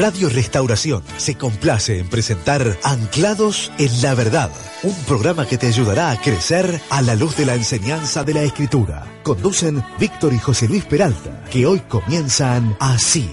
Radio Restauración se complace en presentar Anclados en la Verdad, un programa que te ayudará a crecer a la luz de la enseñanza de la Escritura. Conducen Víctor y José Luis Peralta, que hoy comienzan así.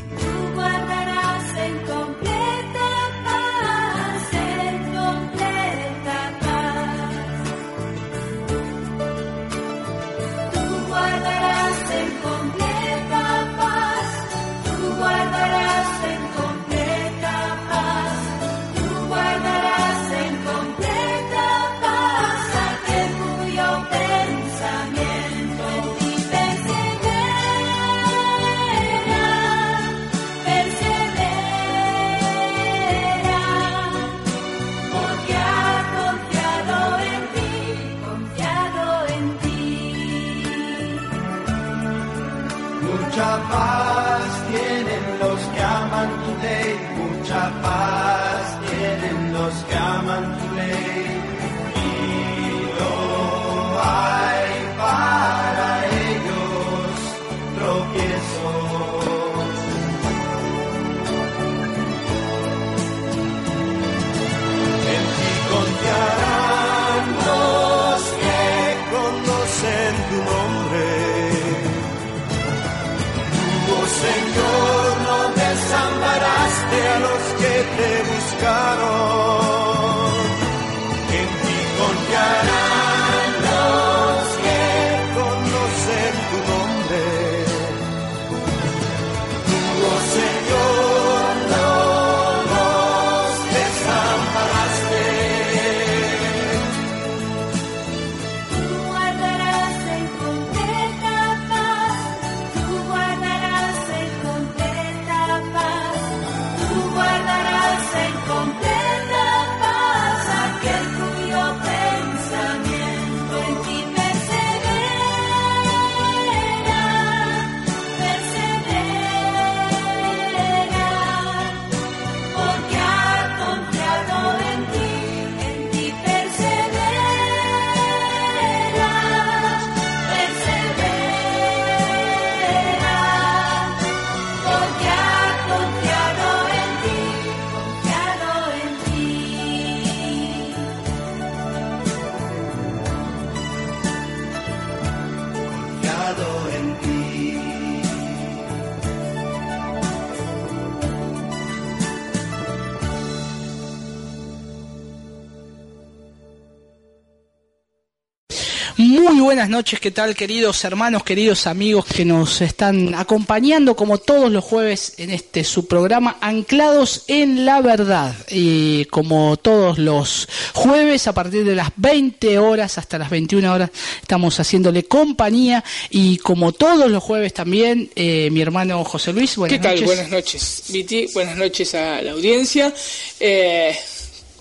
Buenas noches, ¿qué tal queridos hermanos, queridos amigos que nos están acompañando como todos los jueves en este su programa Anclados en la Verdad? Y como todos los jueves a partir de las 20 horas hasta las 21 horas estamos haciéndole compañía y como todos los jueves también eh, mi hermano José Luis, buenas ¿Qué tal? Buenas noches, Viti, buenas noches a la audiencia. Eh,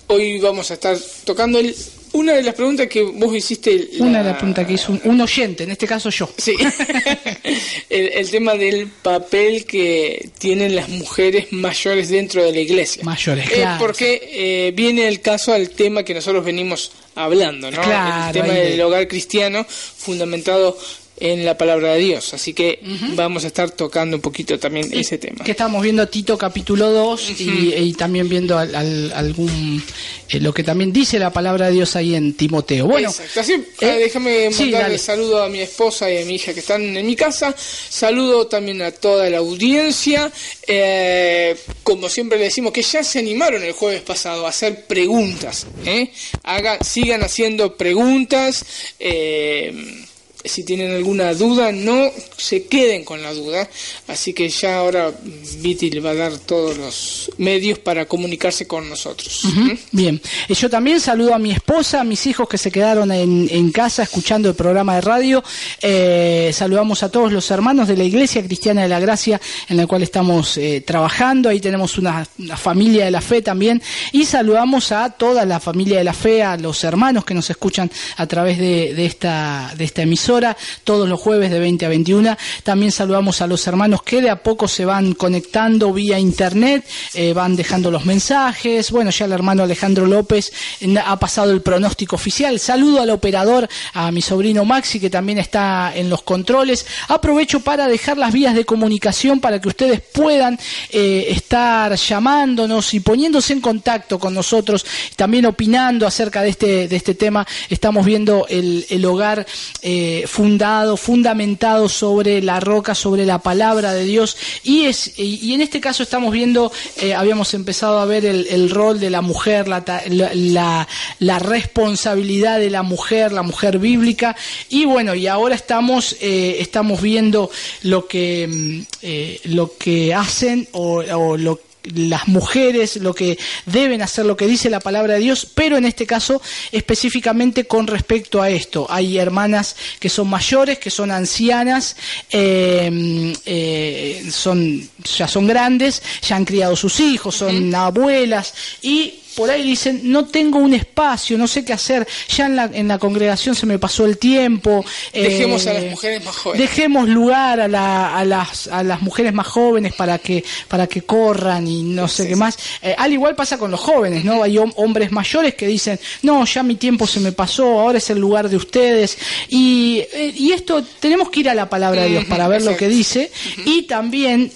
hoy vamos a estar tocando el una de las preguntas que vos hiciste... Una de las preguntas que hizo un, oyente, en este caso yo. Sí, el, tema del papel que tienen las mujeres mayores dentro de la iglesia. Mayores, claro. porque eh, viene el caso al tema que nosotros venimos hablando, ¿no? el tema del hogar cristiano fundamentado en la palabra de Dios. Así que vamos a estar tocando un poquito también ese tema. Que estamos viendo Tito capítulo 2 y, también viendo al, algún eh, lo que también dice la palabra de Dios ahí en Timoteo. Bueno, Así, eh, déjame mandarle saludo a mi esposa y a mi hija que están en mi casa. Saludo también a toda la audiencia. Eh, como siempre le decimos que ya se animaron el jueves pasado a hacer preguntas. Haga, sigan haciendo preguntas. Eh, si tienen alguna duda, no se queden con la duda. Así que ya ahora Viti le va a dar todos los medios para comunicarse con nosotros. ¿Mm? Bien, yo también saludo a mi esposa, a mis hijos que se quedaron en, en casa escuchando el programa de radio. Eh, saludamos a todos los hermanos de la Iglesia Cristiana de la Gracia en la cual estamos eh, trabajando. Ahí tenemos una, familia de la fe también. Y saludamos a toda la familia de la fe, a los hermanos que nos escuchan a través de, de esta, de esta emisora todos los jueves de 20 a 21. También saludamos a los hermanos que de a poco se van conectando vía internet, eh, van dejando los mensajes. Bueno, ya el hermano Alejandro López ha pasado el pronóstico oficial. Saludo al operador, a mi sobrino Maxi, que también está en los controles. Aprovecho para dejar las vías de comunicación para que ustedes puedan eh, estar llamándonos y poniéndose en contacto con nosotros, también opinando acerca de este, de este tema. Estamos viendo el, el hogar eh, fundado, fundamentado sobre la roca, sobre la palabra de Dios. Y, es, y en este caso estamos viendo, eh, habíamos empezado a ver el, rol de la mujer, la, la, la, responsabilidad de la mujer, la mujer bíblica. Y bueno, y ahora estamos, eh, estamos viendo lo que, mm, lo que hacen o, o lo las mujeres, lo que deben hacer, lo que dice la palabra de Dios, pero en este caso específicamente con respecto a esto. Hay hermanas que son mayores, que son ancianas, eh, eh, son, ya son grandes, ya han criado sus hijos, son abuelas y por ahí dicen, no tengo un espacio, no sé qué hacer, ya en la, en la congregación se me pasó el tiempo. Dejemos a las eh, mujeres más jóvenes. Dejemos lugar a, la, a, las, a las mujeres más jóvenes para que, para que corran y no sé qué más. Eh, al igual pasa con los jóvenes, ¿no? Hay hombres mayores que dicen, no, ya mi tiempo se me pasó, ahora es el lugar de ustedes. Y, eh, y esto, tenemos que ir a la palabra de Dios para ver lo que dice. Y también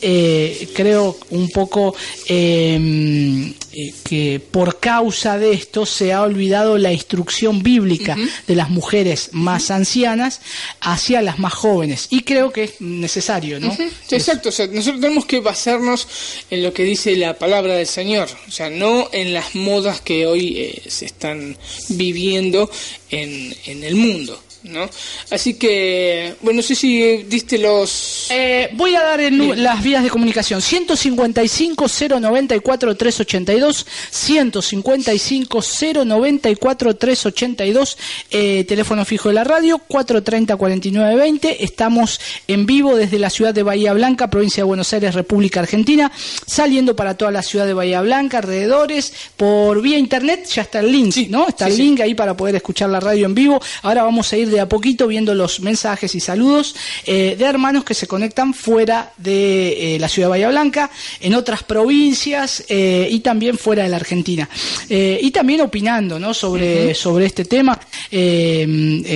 creo un poco que por causa de esto se ha olvidado la instrucción bíblica de las mujeres más ancianas hacia las más jóvenes. Y creo que es necesario, ¿no? Exacto, o sea, nosotros tenemos que basarnos en lo que dice la palabra del Señor, o sea, no en las modas que hoy eh, se están viviendo en, en el mundo. ¿No? Así que, bueno, no sé si diste los... Eh, voy a dar en las vías de comunicación. 155 094 382, 155 094 382, eh, teléfono fijo de la radio, 430 4920. Estamos en vivo desde la ciudad de Bahía Blanca, provincia de Buenos Aires, República Argentina, saliendo para toda la ciudad de Bahía Blanca, alrededores, por vía internet, ya está el link, ¿no? Está el link ahí para poder escuchar la radio en vivo. Ahora vamos a ir de a poquito viendo los mensajes y saludos eh, de hermanos que se conectan fuera de eh, la ciudad de Bahía Blanca, en otras provincias eh, y también fuera de la Argentina. y también opinando ¿no? sobre, sobre este tema,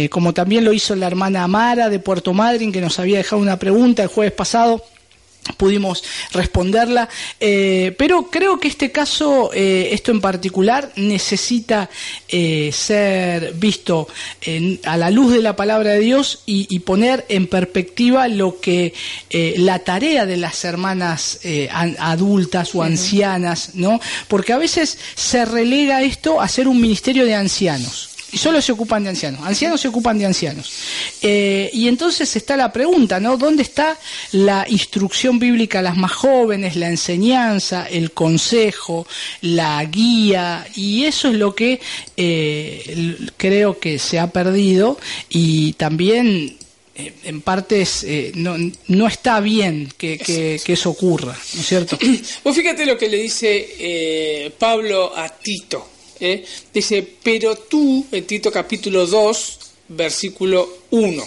como también lo hizo la hermana Amara de Puerto Madryn, que nos había dejado una pregunta el jueves pasado pudimos responderla, eh, pero creo que este caso, eh, esto en particular, necesita eh, ser visto a la luz de la palabra de Dios y, poner en perspectiva lo que la tarea de las hermanas adultas o ancianas, ¿no? Porque a veces se relega esto a ser un ministerio de ancianos y solo se ocupan de ancianos. Ancianos se ocupan de ancianos. Eh, y entonces está la pregunta, ¿no? ¿Dónde está la instrucción bíblica a las más jóvenes, la enseñanza, el consejo, la guía? Y eso es lo que eh, creo que se ha perdido y también eh, en partes no, no, está bien que, que, eso ocurra, ¿no es cierto? Pues fíjate lo que le dice Pablo a Tito. ¿Eh? dice, pero tú, en Tito capítulo 2, versículo 1,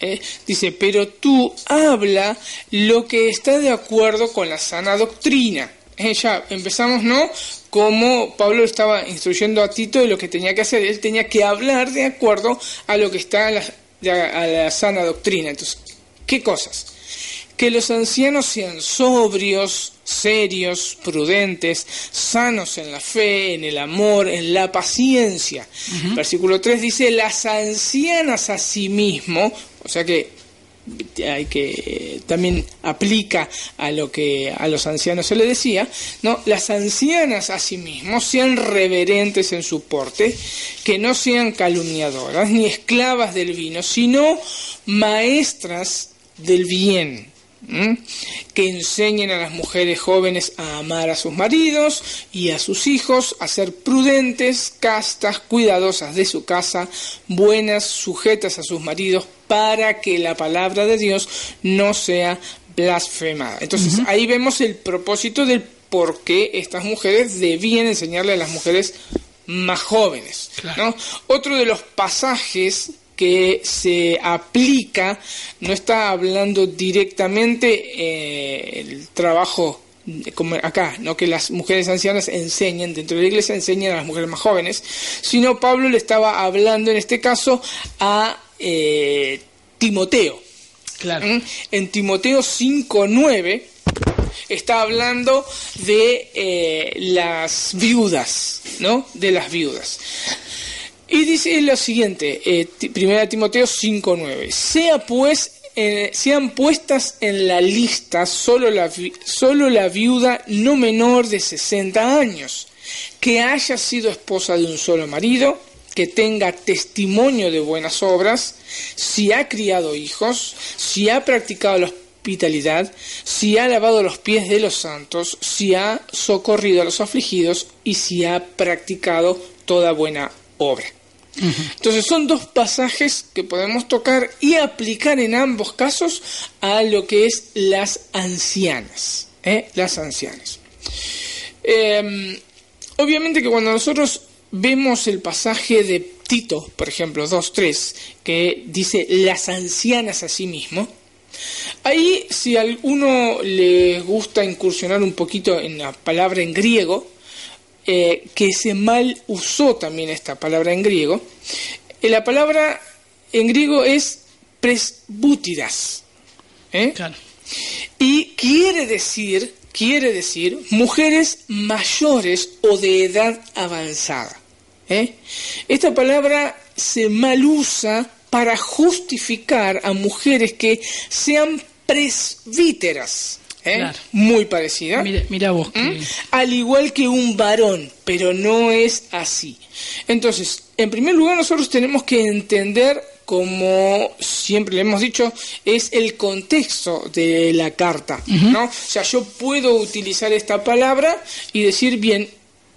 ¿eh? dice, pero tú habla lo que está de acuerdo con la sana doctrina. ¿Eh? Ya empezamos, ¿no? Como Pablo estaba instruyendo a Tito de lo que tenía que hacer. Él tenía que hablar de acuerdo a lo que está a la, a la sana doctrina. Entonces, ¿qué cosas? Que los ancianos sean sobrios, serios, prudentes, sanos en la fe, en el amor, en la paciencia. Versículo 3 dice, las ancianas a sí mismo, o sea que hay que también aplica a lo que a los ancianos se le decía, no, las ancianas a sí mismos sean reverentes en su porte, que no sean calumniadoras ni esclavas del vino, sino maestras del bien que enseñen a las mujeres jóvenes a amar a sus maridos y a sus hijos, a ser prudentes, castas, cuidadosas de su casa, buenas, sujetas a sus maridos, para que la palabra de Dios no sea blasfemada. Entonces ahí vemos el propósito del por qué estas mujeres debían enseñarle a las mujeres más jóvenes. Otro de los pasajes que se aplica, no está hablando directamente eh, el trabajo como acá, no que las mujeres ancianas enseñen dentro de la iglesia, enseñan a las mujeres más jóvenes, sino Pablo le estaba hablando en este caso a eh, Timoteo. Claro. ¿Mm? En Timoteo 5.9 está hablando de eh, las viudas, ¿no? De las viudas. Y dice lo siguiente, eh, primera Timoteo 5.9, sea pues eh, sean puestas en la lista solo la, solo la viuda no menor de 60 años, que haya sido esposa de un solo marido, que tenga testimonio de buenas obras, si ha criado hijos, si ha practicado la hospitalidad, si ha lavado los pies de los santos, si ha socorrido a los afligidos y si ha practicado toda buena obra. Entonces son dos pasajes que podemos tocar y aplicar en ambos casos a lo que es las ancianas. ¿eh? Las ancianas. Em, obviamente que cuando nosotros vemos el pasaje de Tito, por ejemplo, 2.3, que dice las ancianas a sí mismo, ahí si a alguno le gusta incursionar un poquito en la palabra en griego, eh, que se mal usó también esta palabra en griego. Eh, la palabra en griego es presbútidas. ¿eh? Y quiere decir, quiere decir mujeres mayores o de edad avanzada. Esta palabra se mal usa para justificar a mujeres que sean presbíteras. ¿Eh? Muy parecida. Mira, vos. ¿Mm? Al igual que un varón, pero no es así. Entonces, en primer lugar, nosotros tenemos que entender, como siempre le hemos dicho, es el contexto de la carta. ¿no? O sea, yo puedo utilizar esta palabra y decir, bien,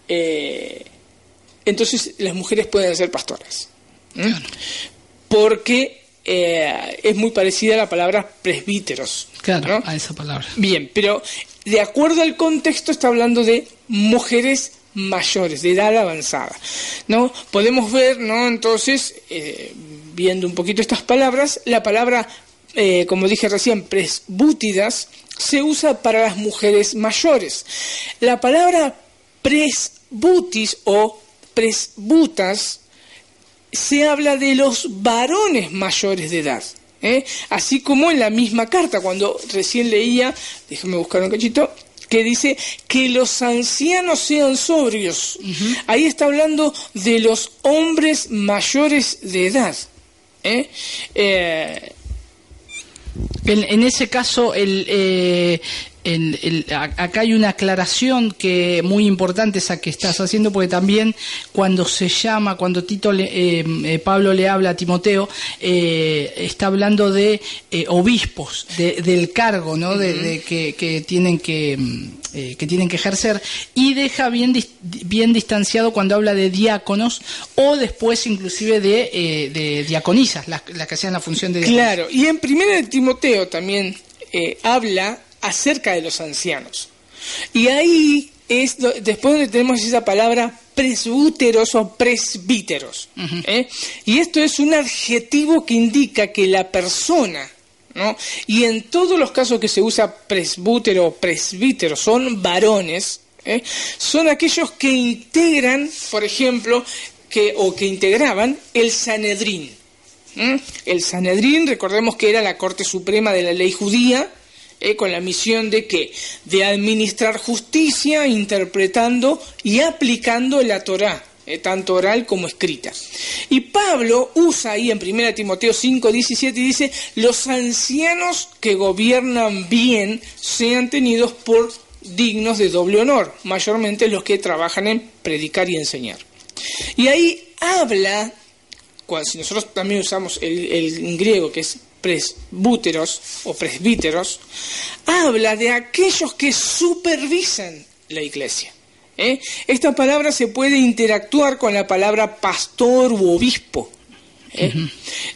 eh, entonces las mujeres pueden ser pastoras. Porque eh, es muy parecida a la palabra presbíteros. Claro, a esa palabra. Bien, pero de acuerdo al contexto está hablando de mujeres mayores, de edad avanzada. ¿no? Podemos ver, ¿no? entonces, eh, viendo un poquito estas palabras, la palabra, eh, como dije recién, presbútidas, se usa para las mujeres mayores. La palabra presbutis o presbutas se habla de los varones mayores de edad. ¿eh? Así como en la misma carta, cuando recién leía, déjame buscar un cachito, que dice que los ancianos sean sobrios. Ahí está hablando de los hombres mayores de edad. ¿eh? Eh, en, ese caso, el, acá hay una aclaración que muy importante esa que estás haciendo porque también cuando se llama cuando Tito eh, eh, Pablo le habla a Timoteo eh, está hablando de obispos del cargo no de, que, tienen que que tienen que ejercer. Y deja bien bien distanciado cuando habla de diáconos o después inclusive de, de diaconisas las, que hacían la función de claro y en primera de Timoteo también habla acerca de los ancianos. Y ahí es después donde tenemos esa palabra presbúteros o presbíteros. ¿eh? Y esto es un adjetivo que indica que la persona, ¿no? y en todos los casos que se usa presbútero o presbítero son varones, ¿eh? son aquellos que integran, por ejemplo, que, o que integraban el Sanedrín. El Sanedrín, recordemos que era la Corte Suprema de la Ley Judía, eh, con la misión de qué? De administrar justicia, interpretando y aplicando la Torá, eh, tanto oral como escrita. Y Pablo usa ahí en 1 Timoteo 5, 17 y dice, los ancianos que gobiernan bien sean tenidos por dignos de doble honor, mayormente los que trabajan en predicar y enseñar. Y ahí habla, si nosotros también usamos el, el griego que es presbúteros o presbíteros, habla de aquellos que supervisan la iglesia. ¿eh? Esta palabra se puede interactuar con la palabra pastor u obispo. ¿eh?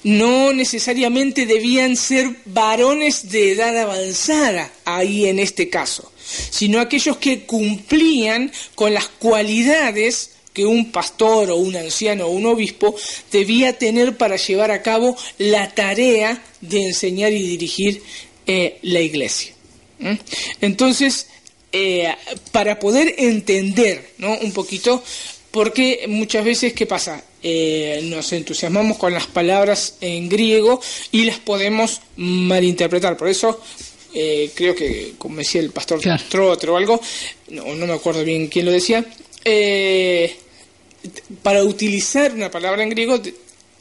No necesariamente debían ser varones de edad avanzada ahí en este caso, sino aquellos que cumplían con las cualidades que un pastor o un anciano o un obispo debía tener para llevar a cabo la tarea de enseñar y dirigir eh, la iglesia. Entonces, eh, para poder entender ¿no? un poquito, porque muchas veces, ¿qué pasa? Eh, nos entusiasmamos con las palabras en griego y las podemos malinterpretar. Por eso eh, creo que, como decía el pastor claro. o algo, no, no me acuerdo bien quién lo decía, eh, para utilizar una palabra en griego,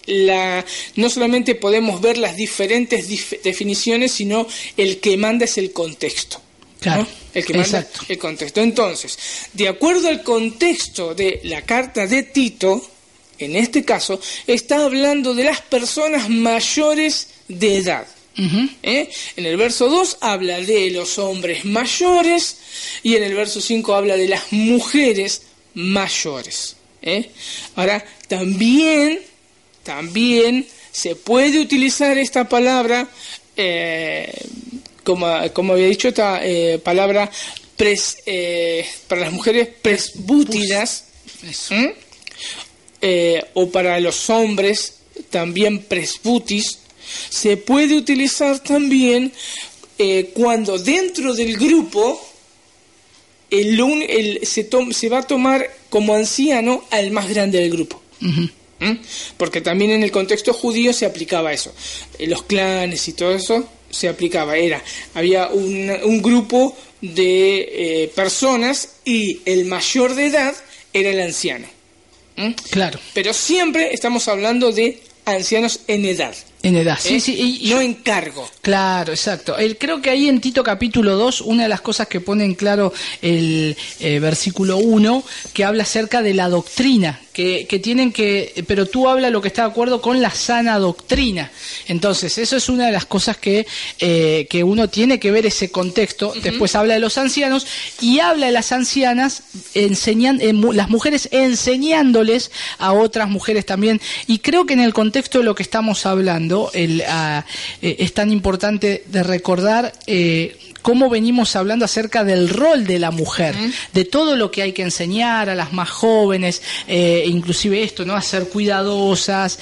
la, no solamente podemos ver las diferentes definiciones, sino el que manda es el contexto. Claro, El que manda el contexto. Entonces, de acuerdo al contexto de la carta de Tito, en este caso, está hablando de las personas mayores de edad. ¿Eh? En el verso 2 habla de los hombres mayores y en el verso 5 habla de las mujeres mayores. ¿Eh? Ahora, también, también se puede utilizar esta palabra, eh, como, como, había dicho, esta palabra para las mujeres presbútidas, o para los hombres también presbutis, se puede utilizar también eh, cuando dentro del grupo el, se, se, va a tomar como anciano al más grande del grupo. ¿Mm? Porque también en el contexto judío se aplicaba eso. En los clanes y todo eso se aplicaba. Era, había un, grupo de eh, personas y el mayor de edad era el anciano. ¿Mm? Claro. Pero siempre estamos hablando de ancianos en edad. En edad, sí, ¿Eh? sí. Y, no en cargo. Claro, exacto. El, creo que ahí en Tito capítulo 2, una de las cosas que pone en claro el eh, versículo 1, que habla acerca de la doctrina, que, que, tienen que, pero tú habla lo que está de acuerdo con la sana doctrina. Entonces, eso es una de las cosas que, eh, que uno tiene que ver ese contexto. Después habla de los ancianos y habla de las ancianas, enseñan, las mujeres enseñándoles a otras mujeres también. Y creo que en el contexto de lo que estamos hablando, Ah, eh, es tan importante de recordar eh, cómo venimos hablando acerca del rol de la mujer, de todo lo que hay que enseñar a las más jóvenes, eh, inclusive esto, ¿no? A ser cuidadosas,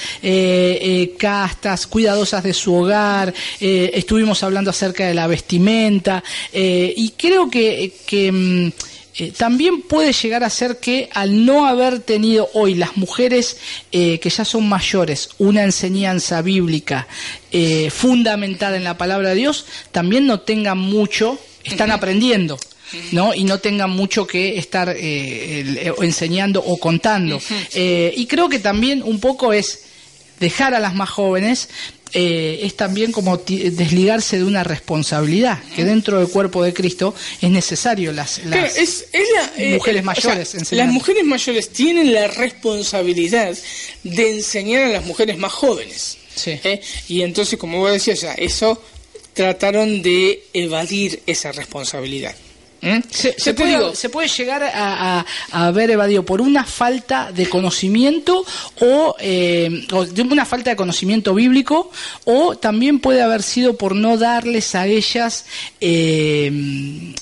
castas, cuidadosas de su hogar, estuvimos hablando acerca de la vestimenta, y creo que, que mm, eh, también puede llegar a ser que al no haber tenido hoy las mujeres eh, que ya son mayores una enseñanza bíblica eh, fundamentada en la palabra de Dios, también no tengan mucho, están aprendiendo. ¿no? y no tengan mucho que estar enseñando o contando. y creo que también un poco es dejar a las más jóvenes eh, es también como desligarse de una responsabilidad, que dentro del cuerpo de Cristo es necesario las, eh, mujeres mayores. las mujeres mayores tienen la responsabilidad de enseñar a las mujeres más jóvenes. ¿eh? Y entonces, como vos decías, eso trataron de evadir esa responsabilidad. ¿Mm? Se, puede, llegar a, haber evadido por una falta de conocimiento eh, o, de una falta de conocimiento bíblico o también puede haber sido por no darles a ellas eh,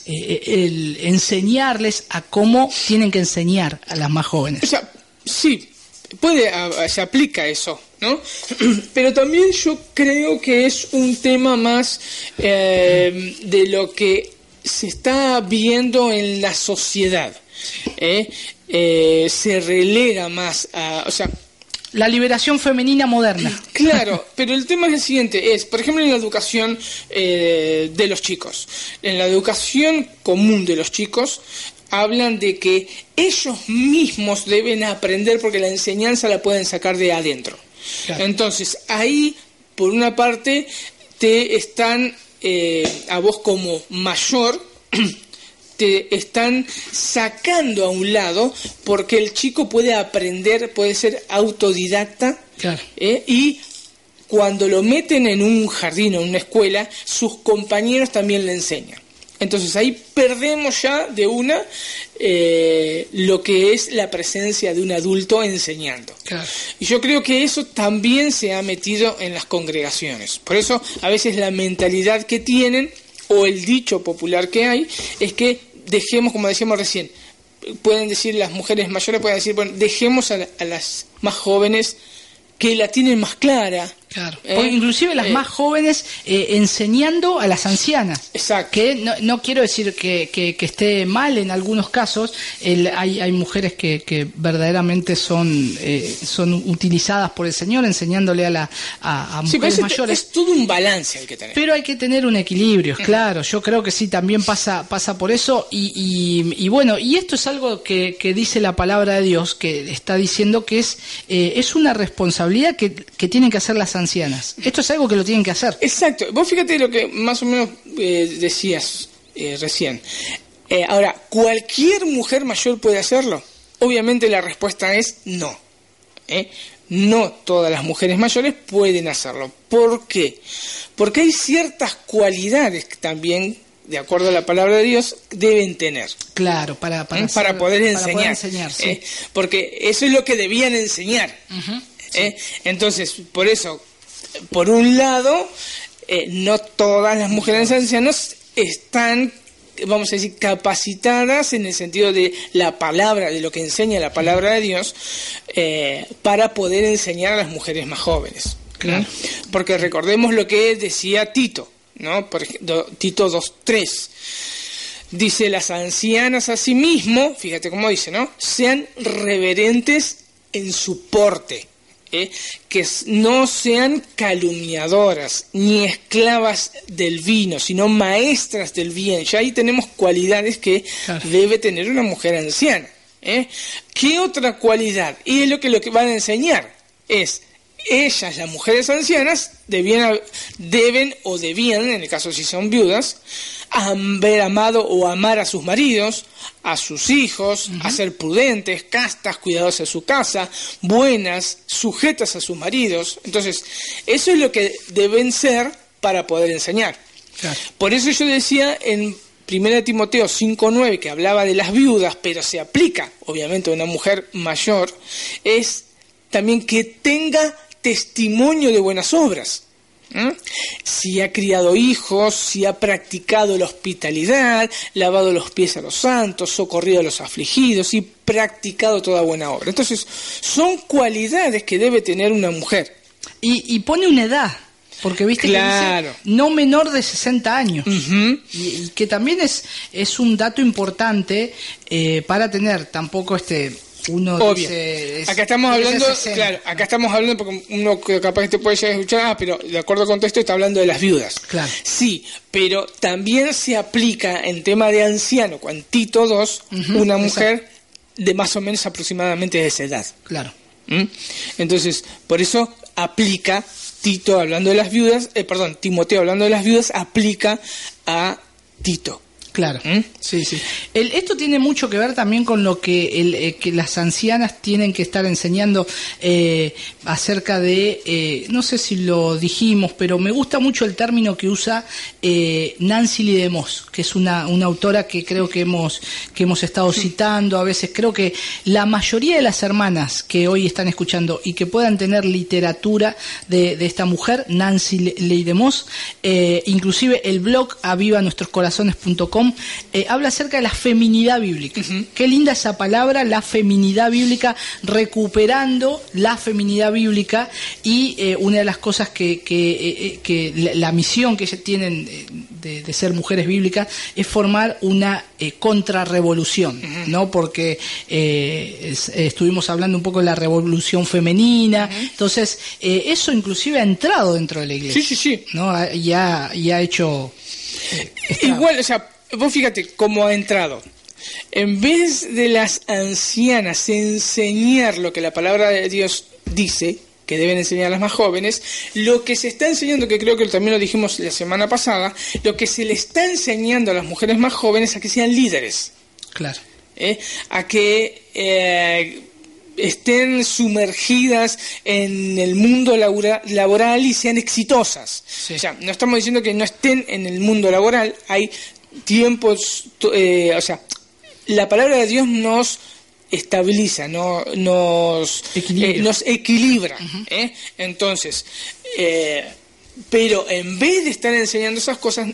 eh, el enseñarles a cómo tienen que enseñar a las más jóvenes. O sea, sí, puede, se aplica eso, ¿no? Pero también yo creo que es un tema más de lo que se está viendo en la sociedad. ¿eh? Eh, se relega más a... O sea, la liberación femenina moderna. Claro, pero el tema es el siguiente, es, por ejemplo, en la educación eh, de los chicos, en la educación común de los chicos, hablan de que ellos mismos deben aprender porque la enseñanza la pueden sacar de adentro. Entonces, ahí, por una parte, te están eh, a vos como mayor, te están sacando a un lado porque el chico puede aprender, puede ser autodidacta eh, y cuando lo meten en un jardín o en una escuela, sus compañeros también le enseñan. Entonces ahí perdemos ya de una eh, lo que es la presencia de un adulto enseñando. Y yo creo que eso también se ha metido en las congregaciones. Por eso a veces la mentalidad que tienen o el dicho popular que hay es que dejemos, como decíamos recién, pueden decir las mujeres mayores, pueden decir, bueno, dejemos a las más jóvenes que la tienen más clara, Claro. ¿Eh? inclusive las eh, más jóvenes eh, enseñando a las ancianas. Exacto. Que no, quiero decir que, que, esté mal en algunos casos. hay, hay mujeres que, que verdaderamente son, son utilizadas por el Señor enseñándole a, la, a, mujeres mayores. Es todo un balance hay que tener. Pero hay que tener un equilibrio, claro. Yo creo que sí, también pasa, pasa por eso. Y, y, y bueno, y esto es algo que, que, dice la palabra de Dios, que está diciendo que es, es una responsabilidad que, que tienen que hacer las ancianas. Esto es algo que lo tienen que hacer. Exacto. Vos fíjate lo que más o menos eh, decías eh, recién. Eh, ahora, ¿cualquier mujer mayor puede hacerlo? Obviamente la respuesta es no. No todas las mujeres mayores pueden hacerlo. ¿Por qué? Porque hay ciertas cualidades también de acuerdo a la palabra de Dios, deben tener. Claro, para, para, poder enseñar. porque eso es lo que debían enseñar. Entonces, por eso, por un lado, eh, no todas las mujeres ancianas están vamos a decir, capacitadas en el sentido de la palabra, de lo que enseña la palabra de Dios, eh, para poder enseñar a las mujeres más jóvenes. Porque recordemos lo que decía Tito, ¿no? Por ejemplo, Tito 2.3. Dice, las ancianas asimismo, fíjate cómo dice, ¿no? Sean reverentes en su porte ¿eh? que no sean calumniadoras ni esclavas del vino, sino maestras del bien. Ya ahí tenemos cualidades que debe tener una mujer anciana. ¿eh? ¿Qué otra cualidad? Y es lo que, lo que van a enseñar. Es ellas, las mujeres ancianas, debían, deben o debían, en el caso si son viudas, haber amado o amar a sus maridos, a sus hijos, a ser prudentes, castas, cuidadosas de su casa, buenas, sujetas a sus maridos. Entonces, eso es lo que deben ser para poder enseñar. Por eso yo decía en 1 Timoteo 5.9, que hablaba de las viudas, pero se aplica, obviamente, a una mujer mayor, es también que tenga testimonio de buenas obras. Si ha criado hijos, si ha practicado la hospitalidad, lavado los pies a los santos, socorrido a los afligidos y practicado toda buena obra. Entonces, son cualidades que debe tener una mujer. Y, pone una edad, porque viste que dice no menor de 60 años. y, que también es, es un dato importante eh, para tener tampoco este uno Obvio. acá estamos hablando, claro, acá estamos hablando porque uno capaz que te puede llegar a escuchar, ah, pero de acuerdo con esto está hablando de las viudas. Claro. Sí, pero también se aplica en tema de anciano, cuantito dos, una mujer de más o menos aproximadamente de esa edad. Claro. ¿Mm? Entonces, por eso aplica Tito hablando de las viudas, eh, perdón, Timoteo hablando de las viudas, aplica a Tito. Claro, ¿Mm? sí, sí. esto tiene mucho que ver también con lo que, el, eh, que las ancianas tienen que estar enseñando eh, acerca de, eh, no sé si lo dijimos, pero me gusta mucho el término que usa Nancy Lee DeMoss, que es una, una autora que creo que hemos, que hemos estado citando a veces. Creo que la mayoría de las hermanas que hoy están escuchando y que puedan tener literatura de, de esta mujer, Nancy Lee DeMoss, inclusive el blog avivanuestroscorazones.com, eh, habla acerca de la feminidad bíblica. Qué linda esa palabra, la feminidad bíblica, recuperando la feminidad bíblica y eh, una de las cosas que, que, eh, la, misión que ellas tienen de, ser mujeres bíblicas es formar una contrarrevolución, ¿no? Porque estuvimos hablando un poco de la revolución femenina, entonces eso inclusive ha entrado dentro de la iglesia. Sí, sí, sí. ¿no? Y ha, y ha hecho... Igual, o sea, vos fíjate cómo ha entrado. En vez de las ancianas enseñar lo que la palabra de Dios dice, que deben enseñar a las más jóvenes, lo que se está enseñando, que creo que también lo dijimos la semana pasada, lo que se le está enseñando a las mujeres más jóvenes a que sean líderes. Claro. ¿Eh? A que eh, estén sumergidas en el mundo laboral y sean exitosas. O sea, no estamos diciendo que no estén en el mundo laboral, hay tiempos, eh, o sea, la palabra de Dios nos estabiliza, no, nos, equilibra. Eh, nos equilibra. ¿eh? Entonces, pero en vez de estar enseñando esas cosas,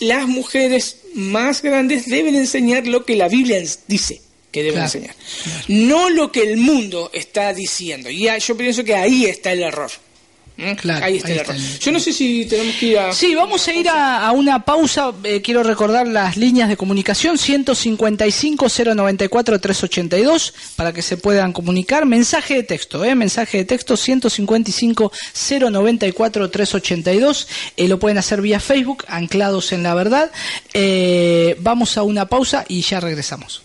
las mujeres más grandes deben enseñar lo que la Biblia dice. que deben enseñar. No lo que el mundo está diciendo. Y yo pienso que ahí está el error. ¿Mm? Claro, ahí está el error. Yo no sé si tenemos que ir a... Sí, vamos a ir a, una pausa. Eh, quiero recordar las líneas de comunicación 155-094-382 para que se puedan comunicar. Mensaje de texto, ¿eh? mensaje de texto 155-094-382. Eh, lo pueden hacer vía Facebook, anclados en la verdad. Eh, vamos a una pausa y ya regresamos.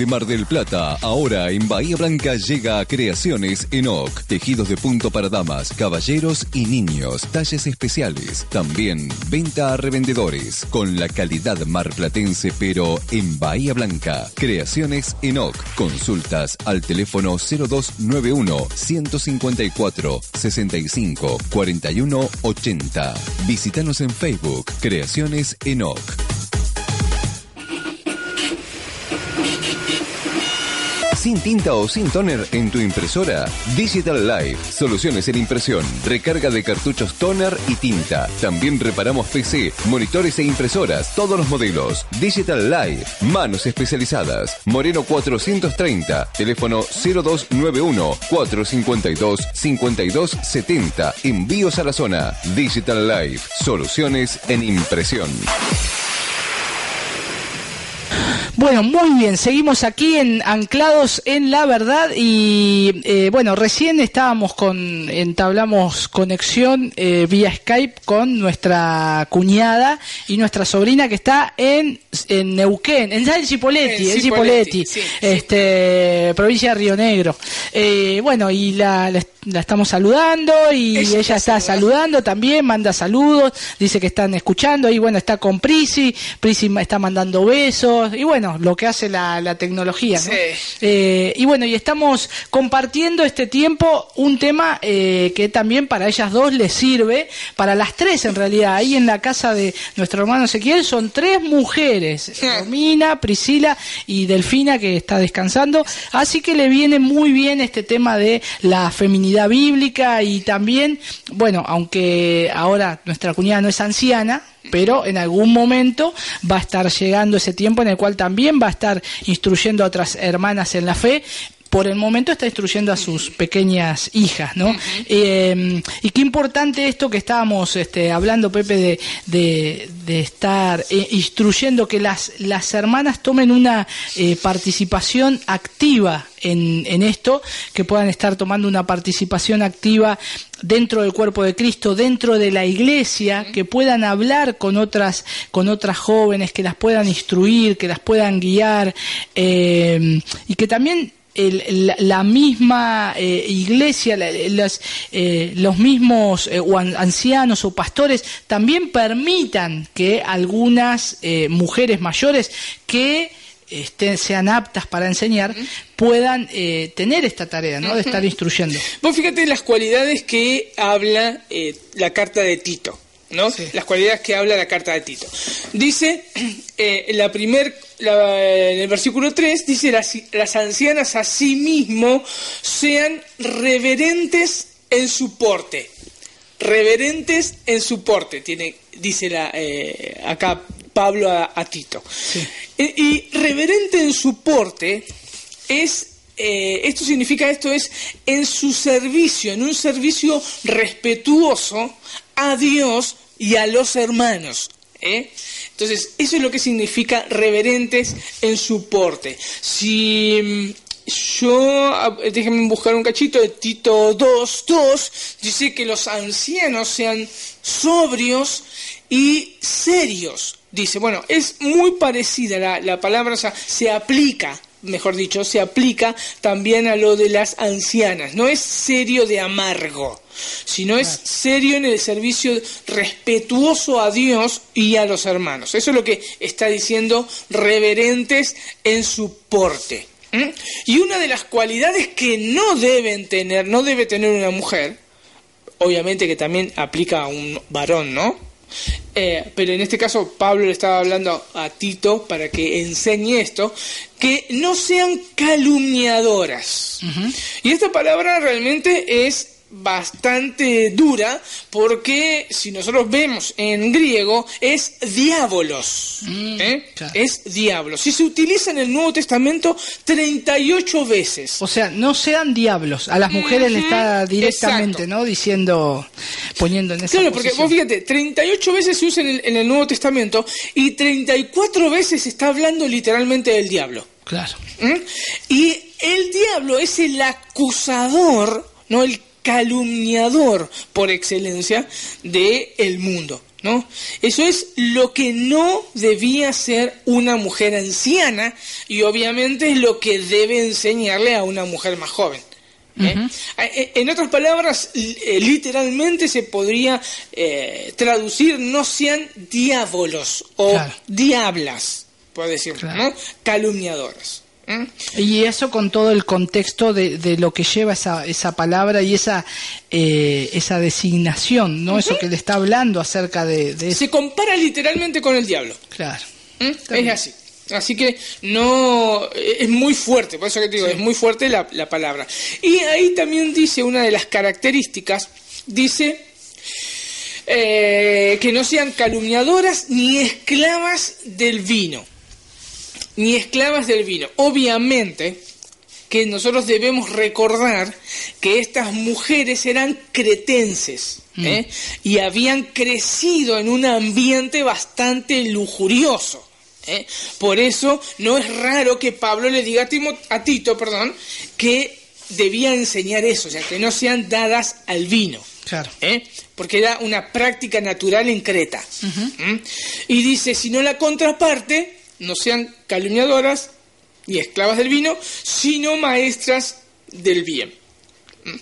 Desde Mar del Plata, ahora en Bahía Blanca llega a Creaciones Enoc. Tejidos de punto para damas, caballeros y niños. Talles especiales. También venta a revendedores. Con la calidad marplatense, pero en Bahía Blanca. Creaciones Enoc. Consultas al teléfono 0291 154 65 41 80. Visítanos en Facebook. Creaciones Enoc. Sin tinta o sin toner en tu impresora? Digital Life, soluciones en impresión, recarga de cartuchos toner y tinta. También reparamos PC, monitores e impresoras, todos los modelos. Digital Life, manos especializadas. Moreno 430, teléfono 0291 452 5270. Envíos a la zona. Digital Life, soluciones en impresión. Bueno, muy bien, seguimos aquí en anclados en la verdad y eh, bueno, recién estábamos con, entablamos conexión eh, vía Skype con nuestra cuñada y nuestra sobrina que está en, en Neuquén, en, en Cipolletti, en este, provincia de Río Negro. Eh, bueno, y la, la, estamos saludando y ella, está saludando. también, manda saludos, dice que están escuchando y bueno, está con Prisi, Prisi está mandando besos y bueno, lo que hace la, tecnología. Eh, y bueno, y estamos compartiendo este tiempo un tema eh, que también para ellas dos les sirve, para las tres en realidad. Ahí en la casa de nuestro hermano Ezequiel son tres mujeres, Romina, Priscila y Delfina que está descansando. Así que le viene muy bien este tema de la feminidad bíblica y también, bueno, aunque ahora nuestra cuñada no es anciana, pero en algún momento va a estar llegando ese tiempo en el cual también va a estar instruyendo a otras hermanas en la fe por el momento está instruyendo a sus pequeñas hijas, ¿no? Eh, y qué importante esto que estábamos este, hablando, Pepe, de, estar eh, instruyendo que las, las hermanas tomen una eh, participación activa en, en, esto, que puedan estar tomando una participación activa dentro del cuerpo de Cristo, dentro de la iglesia, que puedan hablar con otras, con otras jóvenes, que las puedan instruir, que las puedan guiar, y que también la, misma eh, iglesia, eh, los mismos eh, ancianos o pastores también permitan que algunas mujeres mayores que estén, sean aptas para enseñar puedan tener esta tarea ¿no? de estar instruyendo. Vos fíjate las cualidades que habla la carta de Tito. ¿No? Las cualidades que habla la carta de Tito. Dice, eh, la primer, en el versículo 3, dice, las, las ancianas a sí mismo sean reverentes en su porte. Reverentes en su porte, tiene, dice la, eh, acá Pablo a, Tito. Eh, y reverente en su porte es esto significa esto es en su servicio, en un servicio respetuoso a Dios y a los hermanos. ¿eh? Entonces, eso es lo que significa reverentes en su porte. Si mm, yo, déjenme buscar un cachito de Tito 2.2, dice que los ancianos sean sobrios y serios. Dice, bueno, es muy parecida la, la palabra, o sea, se aplica mejor dicho, se aplica también a lo de las ancianas. No es serio de amargo, sino es serio en el servicio respetuoso a Dios y a los hermanos. Eso es lo que está diciendo reverentes en su porte. Y una de las cualidades que no deben tener, no debe tener una mujer, obviamente que también aplica a un varón, ¿no? Eh, pero en este caso Pablo le estaba hablando a Tito para que enseñe esto, que no sean calumniadoras. Y esta palabra realmente es bastante dura porque si nosotros vemos en griego es diabolos. Mm, ¿eh? Es diablos. Y se utiliza en el Nuevo Testamento 38 veces. O sea, no sean diablos. A las mujeres le está directamente, ¿no? Diciendo, poniendo en esa Claro, porque vos fíjate, 38 veces se usa en el, Nuevo Testamento y 34 veces se está hablando literalmente del diablo. Claro. ¿Mm? Y el diablo es el acusador, no el calumniador por excelencia del el mundo. ¿No? Eso es lo que no debía ser una mujer anciana y obviamente es lo que debe enseñarle a una mujer más joven. ¿eh? Eh, en otras palabras, eh, literalmente se podría traducir no sean diábolos o diablas, por decirlo, ¿no? calumniadoras. Y eso con todo el contexto de, de lo que lleva esa, esa palabra y esa, esa designación, ¿no? Eso que le está hablando acerca de, Se compara literalmente con el diablo. Claro. Es así. Así que no es muy fuerte, por eso que te digo, es muy fuerte la, palabra. Y ahí también dice una de las características, dice eh, que no sean calumniadoras ni esclavas del vino, ni esclavas del vino. Obviamente que nosotros debemos recordar que estas mujeres eran cretenses mm. ¿eh? y habían crecido en un ambiente bastante lujurioso. ¿eh? Por eso no es raro que Pablo le diga a, Tito perdón, que debía enseñar eso, o sea, que no sean dadas al vino. Claro. ¿eh? Porque era una práctica natural en Creta. ¿Mm? Y dice, si no la contraparte, no sean calumniadoras y esclavas del vino, sino maestras del bien. ¿Mm?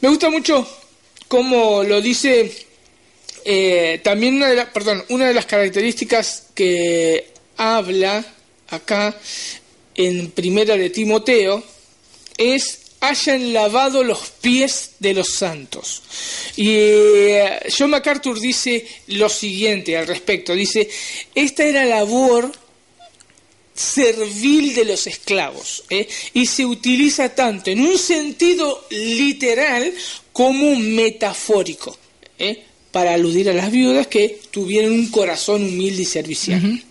Me gusta mucho cómo lo dice eh, también una de, perdón, una de las características que habla acá en Primera de Timoteo es hayan lavado los pies de los santos. Y eh, John MacArthur dice lo siguiente al respecto, dice, esta era labor servil de los esclavos ¿eh? y se utiliza tanto en un sentido literal como metafórico ¿eh? para aludir a las viudas que tuvieron un corazón humilde y servicial.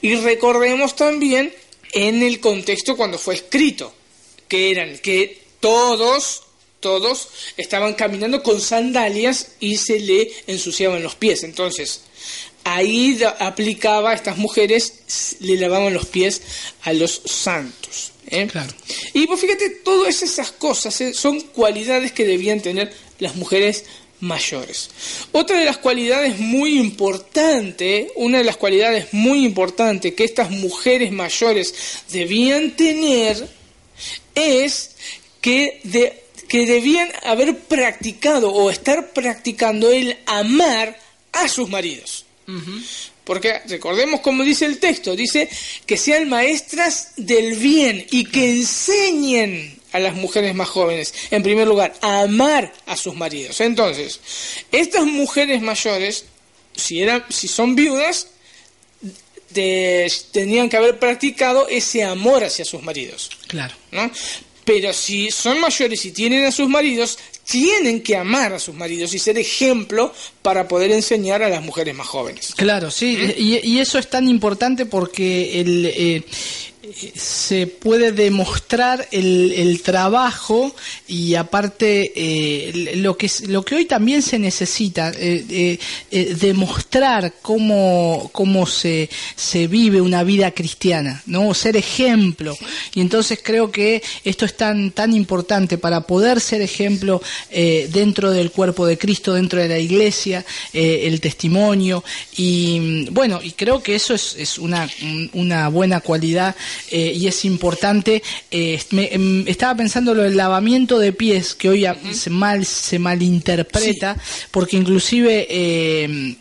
Y recordemos también en el contexto cuando fue escrito, que eran que todos, todos estaban caminando con sandalias y se le ensuciaban los pies. Entonces, ahí aplicaba a estas mujeres, le lavaban los pies a los santos. ¿eh? Claro. Y pues fíjate, todas esas cosas ¿eh? son cualidades que debían tener las mujeres mayores. Otra de las cualidades muy importante, una de las cualidades muy importantes que estas mujeres mayores debían tener es que, que debían haber practicado o estar practicando el amar a sus maridos. Porque recordemos como dice el texto, dice que sean maestras del bien y que enseñen a las mujeres más jóvenes, en primer lugar, a amar a sus maridos. Entonces, estas mujeres mayores, si, eran, si son viudas, tenían que haber practicado ese amor hacia sus maridos. Claro. ¿no? Pero si son mayores y tienen a sus maridos, tienen que amar a sus maridos y ser ejemplo para poder enseñar a las mujeres más jóvenes. Claro, sí, ¿Mm? y, eso es tan importante porque el, eh, se puede demostrar el, el trabajo y aparte eh, lo que lo que hoy también se necesita eh, eh, demostrar cómo cómo se se vive una vida cristiana no ser ejemplo. Y entonces creo que esto es tan tan importante para poder ser ejemplo dentro del cuerpo de Cristo dentro de la iglesia el testimonio. Y bueno y creo que eso es, es una una buena cualidad eh, y es importante. Eh, em, estaba pensando lo del lavamiento de pies, que hoy se mal se malinterpreta, porque inclusive eh,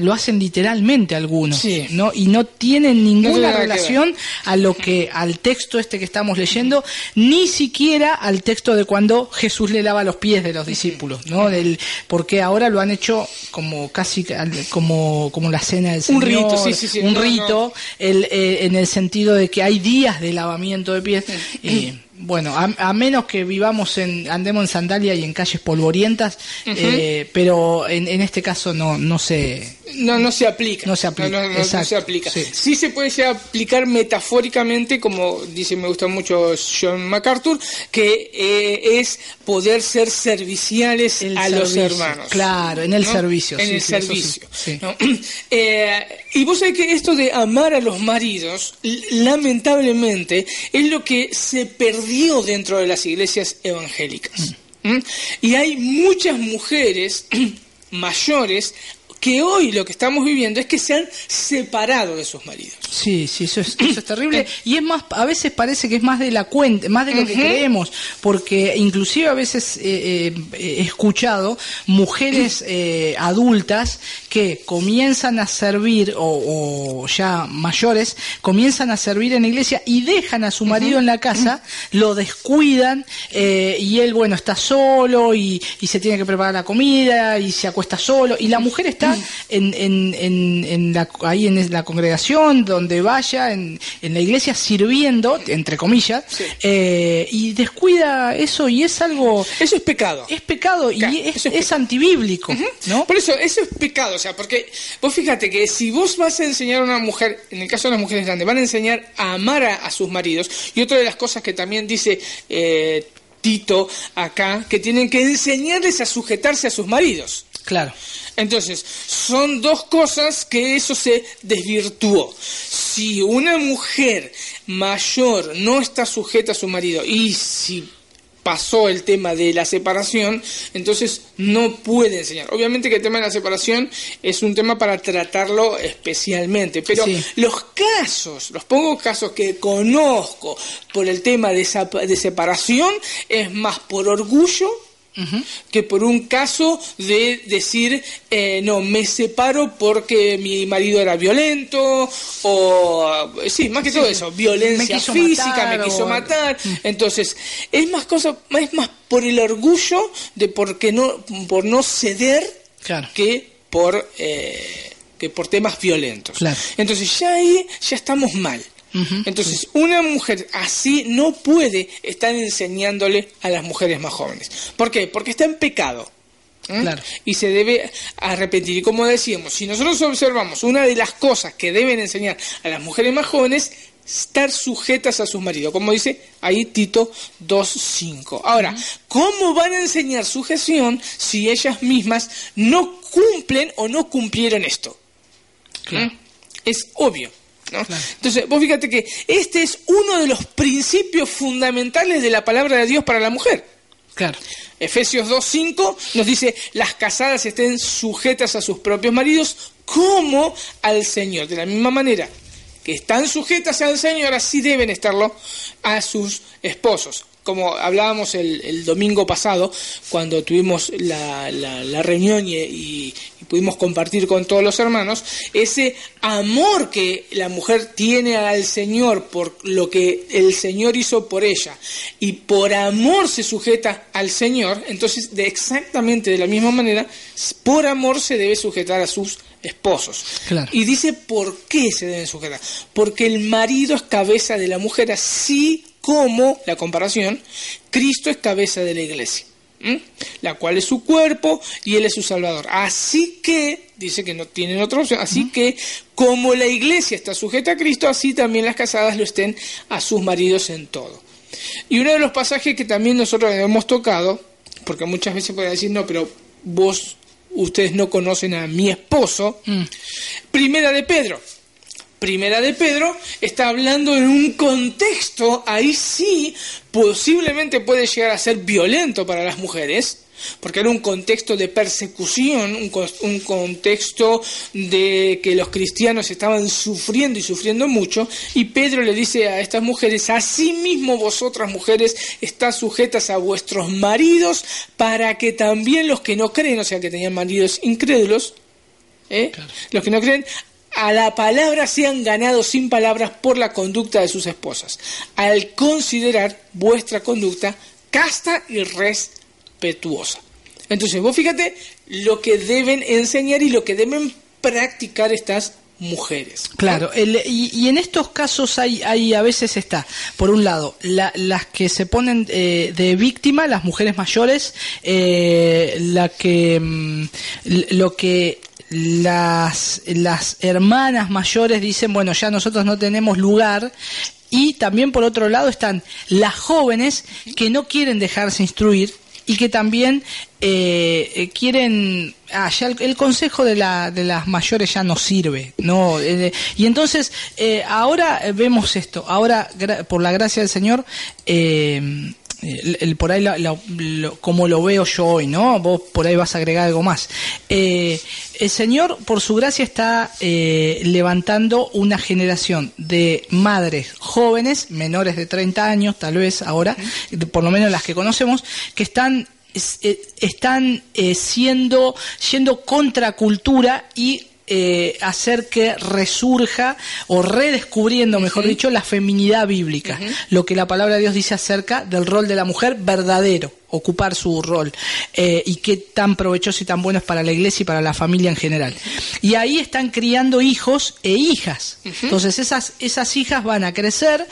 lo hacen literalmente algunos, ¿no? Y no tienen ninguna relación a lo que al texto este que estamos leyendo, ni siquiera al texto de cuando Jesús le lava los pies de los discípulos, ¿no? Del, porque ahora lo han hecho como casi como como la cena del Señor, un rito, sí, sí, un rito, El, en el sentido de que hay días de lavamiento de pies. Y, bueno, a, menos que vivamos en, andemos en sandalia y en calles polvorientas, eh, pero en, en, este caso no, no se... No, no se aplica. No se aplica. No, se aplica. Sí. se puede aplicar metafóricamente, como dice, me gusta mucho John MacArthur, que eh, es poder ser serviciales a los hermanos. Claro, en el servicio. En el servicio. Eh, y vos sabés que esto de amar a los maridos, lamentablemente, es lo que se perdió dentro de las iglesias evangélicas. Y hay muchas mujeres mayores que hoy lo que estamos viviendo es que se han separado de sus maridos. Sí, sí, eso es, terrible. y es más, a veces parece que es más de la cuenta, más de lo que creemos, porque inclusive a veces eh, eh, he escuchado mujeres eh, adultas que comienzan a servir, o, ya mayores, comienzan a servir en la iglesia y dejan a su marido en la casa, lo descuidan y él, bueno, está solo y, y se tiene que preparar la comida y se acuesta solo y la mujer está en, en, en, la, ahí en la congregación, donde vaya, en, la iglesia, sirviendo, entre comillas, eh, y descuida eso y es algo... Eso es pecado. Es pecado y es, antibíblico, ¿no? Por eso, eso es pecado, o sea, porque vos fíjate que si vos vas a enseñar a una mujer, en el caso de las mujeres grandes, van a enseñar a amar a, sus maridos, y otra de las cosas que también dice... Eh, Tito acá, que tienen que enseñarles a sujetarse a sus maridos. Claro. Entonces, son dos cosas que eso se desvirtuó. Si una mujer mayor no está sujeta a su marido y si pasó el tema de la separación, entonces no puede enseñar. Obviamente que el tema de la separación es un tema para tratarlo especialmente, pero los casos, los pocos casos que conozco por el tema de, de separación es más por orgullo que por un caso de decir, eh, no, me separo porque mi marido era violento, o sí, más que todo eso, violencia física, me quiso matar. Mm. Entonces, es más cosa, es más por el orgullo de porque no, por no ceder que por eh, que por temas violentos. Entonces ya ahí ya estamos mal. Entonces, una mujer así no puede estar enseñándole a las mujeres más jóvenes. ¿Por qué? Porque está en pecado. Y se debe arrepentir. Y como decíamos, si nosotros observamos una de las cosas que deben enseñar a las mujeres más jóvenes, estar sujetas a sus maridos, como dice ahí Tito 2.5. Ahora, ¿cómo van a enseñar sujeción si ellas mismas no cumplen o no cumplieron esto? ¿Mm? Es obvio. Entonces, vos fíjate que este es uno de los principios fundamentales de la palabra de Dios para la mujer. Claro. Efesios 2.5 nos dice, las casadas estén sujetas a sus propios maridos como al Señor. De la misma manera que están sujetas al Señor, así deben estarlo a sus esposos como hablábamos el, domingo pasado, cuando tuvimos la, la, reunión y, pudimos compartir con todos los hermanos, ese amor que la mujer tiene al Señor por lo que el Señor hizo por ella y por amor se sujeta al Señor, entonces de exactamente de la misma manera, por amor se debe sujetar a sus esposos. Y dice por qué se deben sujetar. Porque el marido es cabeza de la mujer así como, la comparación, Cristo es cabeza de la iglesia, la cual es su cuerpo y Él es su Salvador. Así que, dice que no tienen otra opción, así que como la iglesia está sujeta a Cristo, así también las casadas lo estén a sus maridos en todo. Y uno de los pasajes que también nosotros hemos tocado, porque muchas veces pueden decir, no, pero vos, ustedes no conocen a mi esposo, mm. primera de Pedro. Primera de Pedro está hablando en un contexto, ahí sí, posiblemente puede llegar a ser violento para las mujeres, porque era un contexto de persecución, un, contexto de que los cristianos estaban sufriendo y sufriendo mucho, y Pedro le dice a estas mujeres, asimismo vosotras mujeres estás sujetas a vuestros maridos, para que también los que no creen, o sea que tenían maridos incrédulos, ¿eh? los que no creen, a la palabra sean ganados sin palabras por la conducta de sus esposas, al considerar vuestra conducta casta y respetuosa. Entonces, vos fíjate lo que deben enseñar y lo que deben practicar estas mujeres. Claro, y, en estos casos hay, hay, a veces está, por un lado, las que se ponen eh, de víctima, las mujeres mayores, eh, la que mm, lo que las, las hermanas mayores dicen, bueno, ya nosotros no tenemos lugar. Y también por otro lado están las jóvenes que no quieren dejarse instruir y que también eh, eh, quieren ah, ya el, consejo de, la, de las mayores ya no sirve no eh, y entonces ahora vemos esto. Ahora por la gracia del señor el, por ahí como lo veo yo hoy, ¿no? Vos por ahí vas a agregar algo más. Eh, el Señor, por su gracia, está eh, levantando una generación de madres jóvenes, menores de 30 años, tal vez ahora, por lo menos las que conocemos, que están eh, están siendo yendo contra cultura y eh, hacer que resurja o redescubriendo, mejor dicho, la feminidad bíblica, lo que la palabra de Dios dice acerca del rol de la mujer verdadero, ocupar su rol, eh, y qué tan provechoso y tan bueno es para la iglesia y para la familia en general. Y ahí están criando hijos e hijas. Entonces esas, esas hijas van a crecer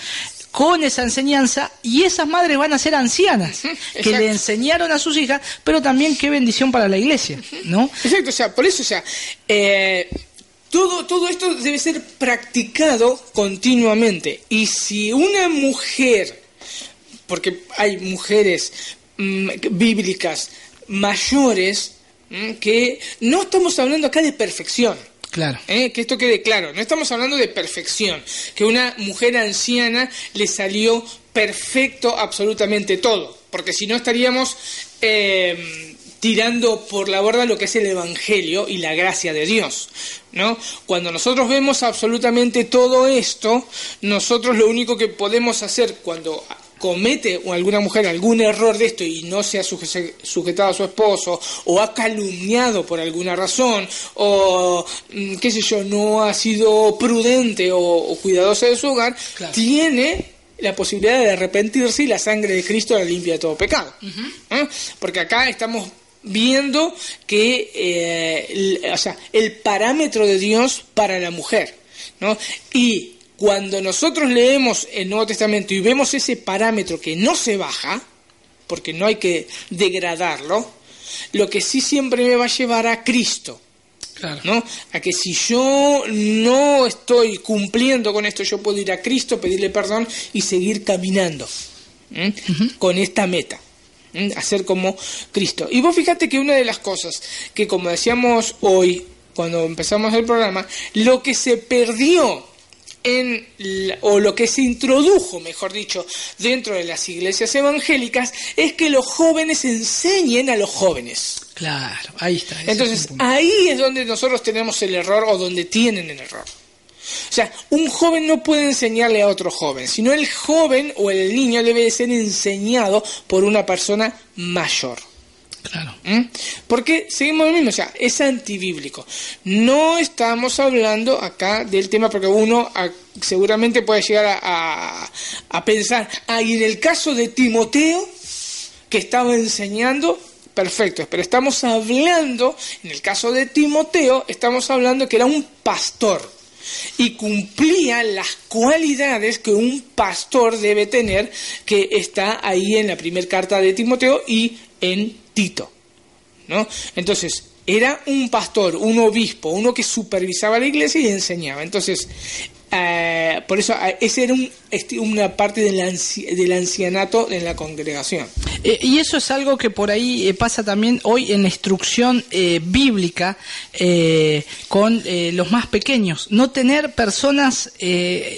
con esa enseñanza y esas madres van a ser ancianas que le enseñaron a sus hijas, pero también qué bendición para la iglesia, ¿no? Exacto, o sea, por eso, o sea, eh, todo, todo esto debe ser practicado continuamente. Y si una mujer, porque hay mujeres mm, bíblicas mayores, mm, que no estamos hablando acá de perfección, Claro. ¿Eh? Que esto quede claro. No estamos hablando de perfección. Que una mujer anciana le salió perfecto absolutamente todo. Porque si no estaríamos eh, tirando por la borda lo que es el Evangelio y la gracia de Dios. ¿no? Cuando nosotros vemos absolutamente todo esto, nosotros lo único que podemos hacer cuando comete alguna mujer algún error de esto y no se ha sujetado a su esposo o ha calumniado por alguna razón o mm, qué sé yo, no ha sido prudente o, cuidadosa de su hogar, tiene la posibilidad de arrepentirse y la sangre de Cristo la limpia de todo pecado. ¿Eh? Porque acá estamos viendo que eh, el, o sea, el parámetro de Dios para la mujer. ¿no? Y cuando nosotros leemos el Nuevo Testamento y vemos ese parámetro que no se baja, porque no hay que degradarlo, lo que sí siempre me va a llevar a Cristo. ¿no? A que si yo no estoy cumpliendo con esto, yo puedo ir a Cristo, pedirle perdón y seguir caminando con esta meta. Hacer como Cristo. Y vos fíjate que una de las cosas que, como decíamos hoy, cuando empezamos el programa, lo que se perdió en o lo que se introdujo, mejor dicho, dentro de las iglesias evangélicas es que los jóvenes enseñen a los jóvenes. Claro, ahí está. Entonces, ahí es donde nosotros tenemos el error o donde tienen el error. O sea, un joven no puede enseñarle a otro joven, sino el joven o el niño debe ser enseñado por una persona mayor. Claro. ¿Mm? Porque seguimos lo mismo, o sea, es antibíblico. No estamos hablando acá del tema porque uno seguramente puede llegar a, a, pensar, ah, y en el caso de Timoteo, que estaba enseñando, perfecto, pero estamos hablando, en el caso de Timoteo, estamos hablando que era un pastor y cumplía las cualidades que un pastor debe tener, que está ahí en la primera carta de Timoteo y en Tito. ¿no? Entonces, era un pastor, un obispo, uno que supervisaba la iglesia y enseñaba. Entonces, eh, por eso eh, ese era una parte del, del, ancianato en la congregación. Eh, y eso es algo que por ahí pasa también hoy en la instrucción bíblica con los más pequeños. No tener personas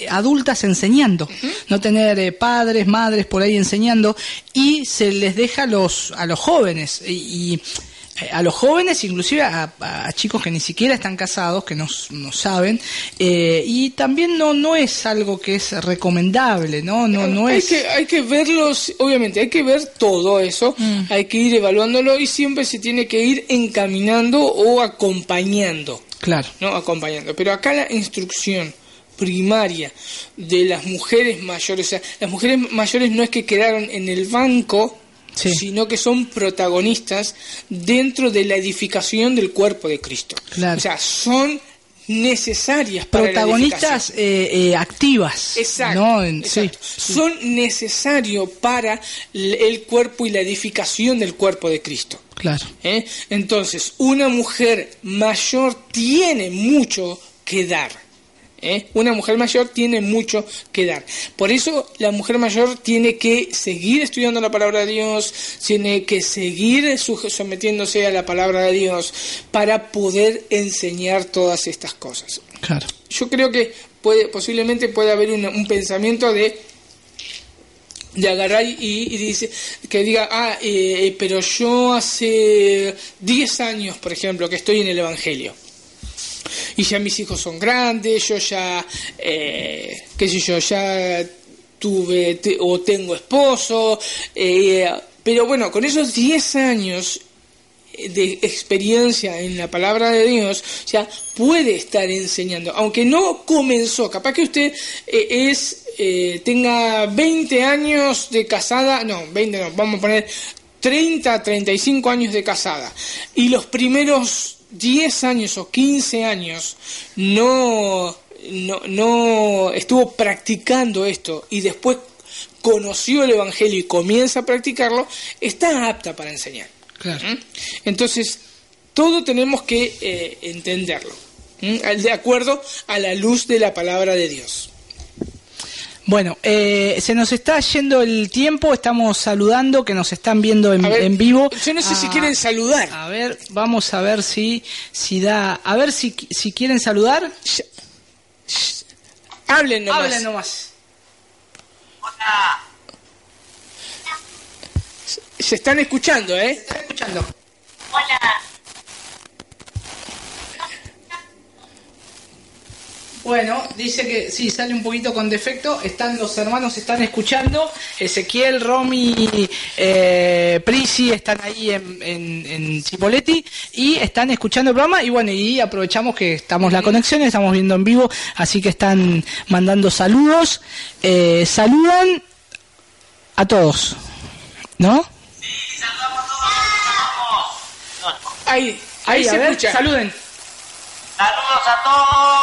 adultas enseñando, no tener padres, madres por ahí enseñando y se les deja a los, a los jóvenes. y a los jóvenes, inclusive a, chicos que ni siquiera están casados, que no, no saben, eh, y también no no es algo que es recomendable, ¿no? no, no hay es... Que, hay que verlos, obviamente, hay que ver todo eso, mm. hay que ir evaluándolo y siempre se tiene que ir encaminando o acompañando. Claro. ¿No? Acompañando. Pero acá la instrucción primaria de las mujeres mayores, o sea, las mujeres mayores no es que quedaron en el banco sino que son protagonistas dentro de la edificación del cuerpo de Cristo. O sea, son necesarias para protagonistas eh, eh, activas exacto, son necesarios para el cuerpo y la edificación del cuerpo de Cristo. Claro. ¿Eh? entonces una mujer mayor tiene mucho que dar ¿eh? Una mujer mayor tiene mucho que dar. Por eso la mujer mayor tiene que seguir estudiando la palabra de Dios, tiene que seguir sometiéndose a la palabra de Dios para poder enseñar todas estas cosas. Claro. Yo creo que puede, posiblemente puede haber un pensamiento de de agarrar y, dice que diga ah eh, pero yo hace 10 años por ejemplo que estoy en el evangelio y ya mis hijos son grandes yo ya eh, qué sé yo ya tuve o tengo esposo eh, pero bueno con esos 10 años de experiencia en la palabra de Dios, ya puede estar enseñando, aunque no comenzó, capaz que usted es eh, tenga 20 años de casada, no, 20 no, vamos a poner 30, 35 años de casada, y los primeros 10 años o 15 años no, no, no estuvo practicando esto y después conoció el Evangelio y comienza a practicarlo, está apta para enseñar. ¿Mm? Entonces, todo tenemos que eh, entenderlo, de acuerdo a la luz de la palabra de Dios. Bueno, eh, se nos está yendo el tiempo, estamos saludando, que nos están viendo en, vivo. Yo no sé si quieren saludar. A ver, vamos a ver si, si da... A ver si, si quieren saludar. Hablen nomás. Hablen nomás. Hola. Se están escuchando, ¿eh? Se están escuchando. Hola. Bueno, dice que sí, sale un poquito con defecto. Están los hermanos, están escuchando. Ezequiel, Romy, eh, Prisi están ahí en, en, Cipoletti y están escuchando el programa. Y bueno, y aprovechamos que estamos la conexión, estamos viendo en vivo, así que están mandando saludos. Eh, saludan a todos, ¿no? Sí, saludamos a todos. Ahí, ahí, se escucha. Saluden. Saludos a todos.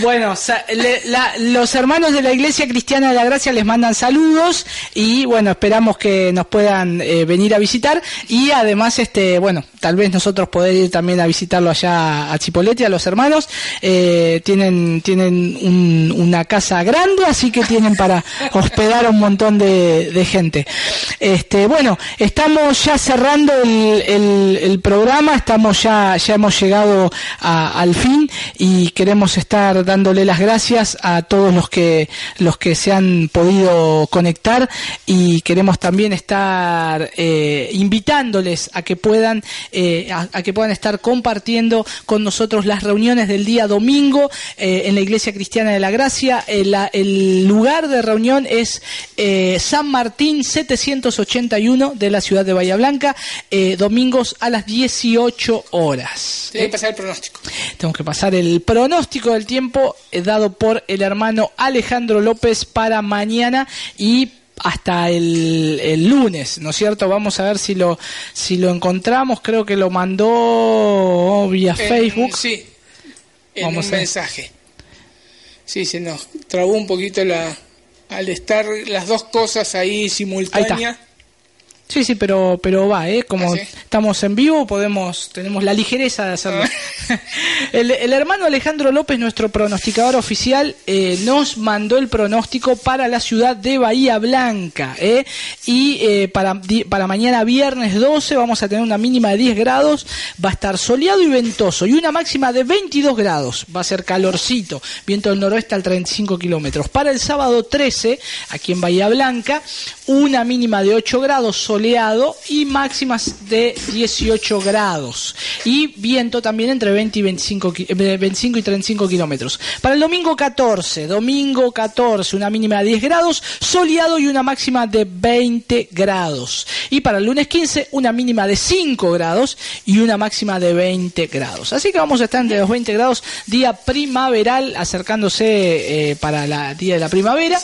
Bueno, los hermanos de la Iglesia Cristiana de la Gracia les mandan saludos y bueno, esperamos que nos puedan eh, venir a visitar y además, este, bueno, tal vez nosotros poder ir también a visitarlo allá a Chipolete, a los hermanos. Eh, tienen tienen una casa grande, así que tienen para hospedar a un montón de, gente. Este, bueno, estamos ya cerrando el, programa, estamos ya ya hemos llegado al fin y queremos estar dándole las gracias a todos los que los que se han podido conectar y queremos también estar eh, invitándoles a que puedan eh, a, que puedan estar compartiendo con nosotros las reuniones del día domingo eh, en la Iglesia Cristiana de la Gracia. el lugar de reunión es San Martín 781 de la ciudad de Bahía Blanca, domingos a las 18 horas. Tengo que pasar el pronóstico. Tengo que pasar el pronóstico del tiempo eh, dado por el hermano Alejandro López para mañana y hasta el, lunes, ¿no es cierto? Vamos a ver si lo si lo encontramos. Creo que lo mandó vía Facebook. Sí, en Vamos un mensaje. Sí, se nos trabó un poquito la al estar las dos cosas ahí simultáneas. Sí, sí, pero, pero va, ¿eh? Como ¿Ah, estamos en vivo, podemos, tenemos la ligereza de hacerlo. Ah. el, hermano Alejandro López, nuestro pronosticador oficial, eh, nos mandó el pronóstico para la ciudad de Bahía Blanca, ¿eh? Y eh, para, para mañana viernes 12 vamos a tener una mínima de 10 grados, va a estar soleado y ventoso, y una máxima de 22 grados, va a ser calorcito, viento del noroeste al 35 kilómetros. Para el sábado 13, aquí en Bahía Blanca, una mínima de 8 grados, soleado y máximas de 18 grados. Y viento también entre 20 y 25, 25 y 35 kilómetros. Para el domingo 14, domingo 14, una mínima de 10 grados, soleado y una máxima de 20 grados. Y para el lunes 15, una mínima de 5 grados y una máxima de 20 grados. Así que vamos a estar entre los 20 grados, día primaveral, acercándose eh, para el día de la primavera.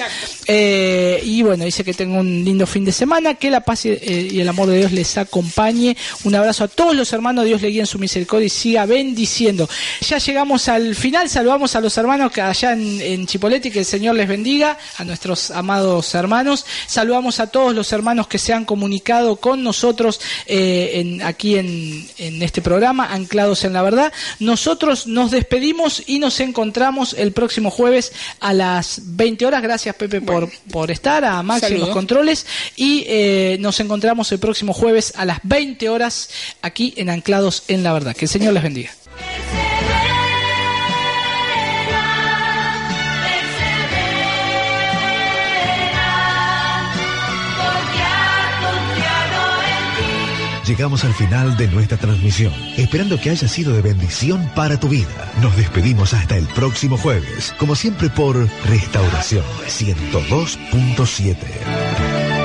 Eh, y bueno, dice que tengo un lindo fin de semana, que la paz eh, y, el amor de Dios les acompañe. Un abrazo a todos los hermanos, Dios le guíe en su misericordia y siga bendiciendo. Ya llegamos al final, saludamos a los hermanos que allá en, en Chipolete, que el Señor les bendiga, a nuestros amados hermanos. Saludamos a todos los hermanos que se han comunicado con nosotros eh, en, aquí en, en este programa, anclados en la verdad. Nosotros nos despedimos y nos encontramos el próximo jueves a las 20 horas. Gracias Pepe por, por estar, a los controles y eh, nos encontramos el próximo jueves a las 20 horas aquí en Anclados en la Verdad. Que el Señor les bendiga. Llegamos al final de nuestra transmisión, esperando que haya sido de bendición para tu vida. Nos despedimos hasta el próximo jueves, como siempre por Restauración 102.7.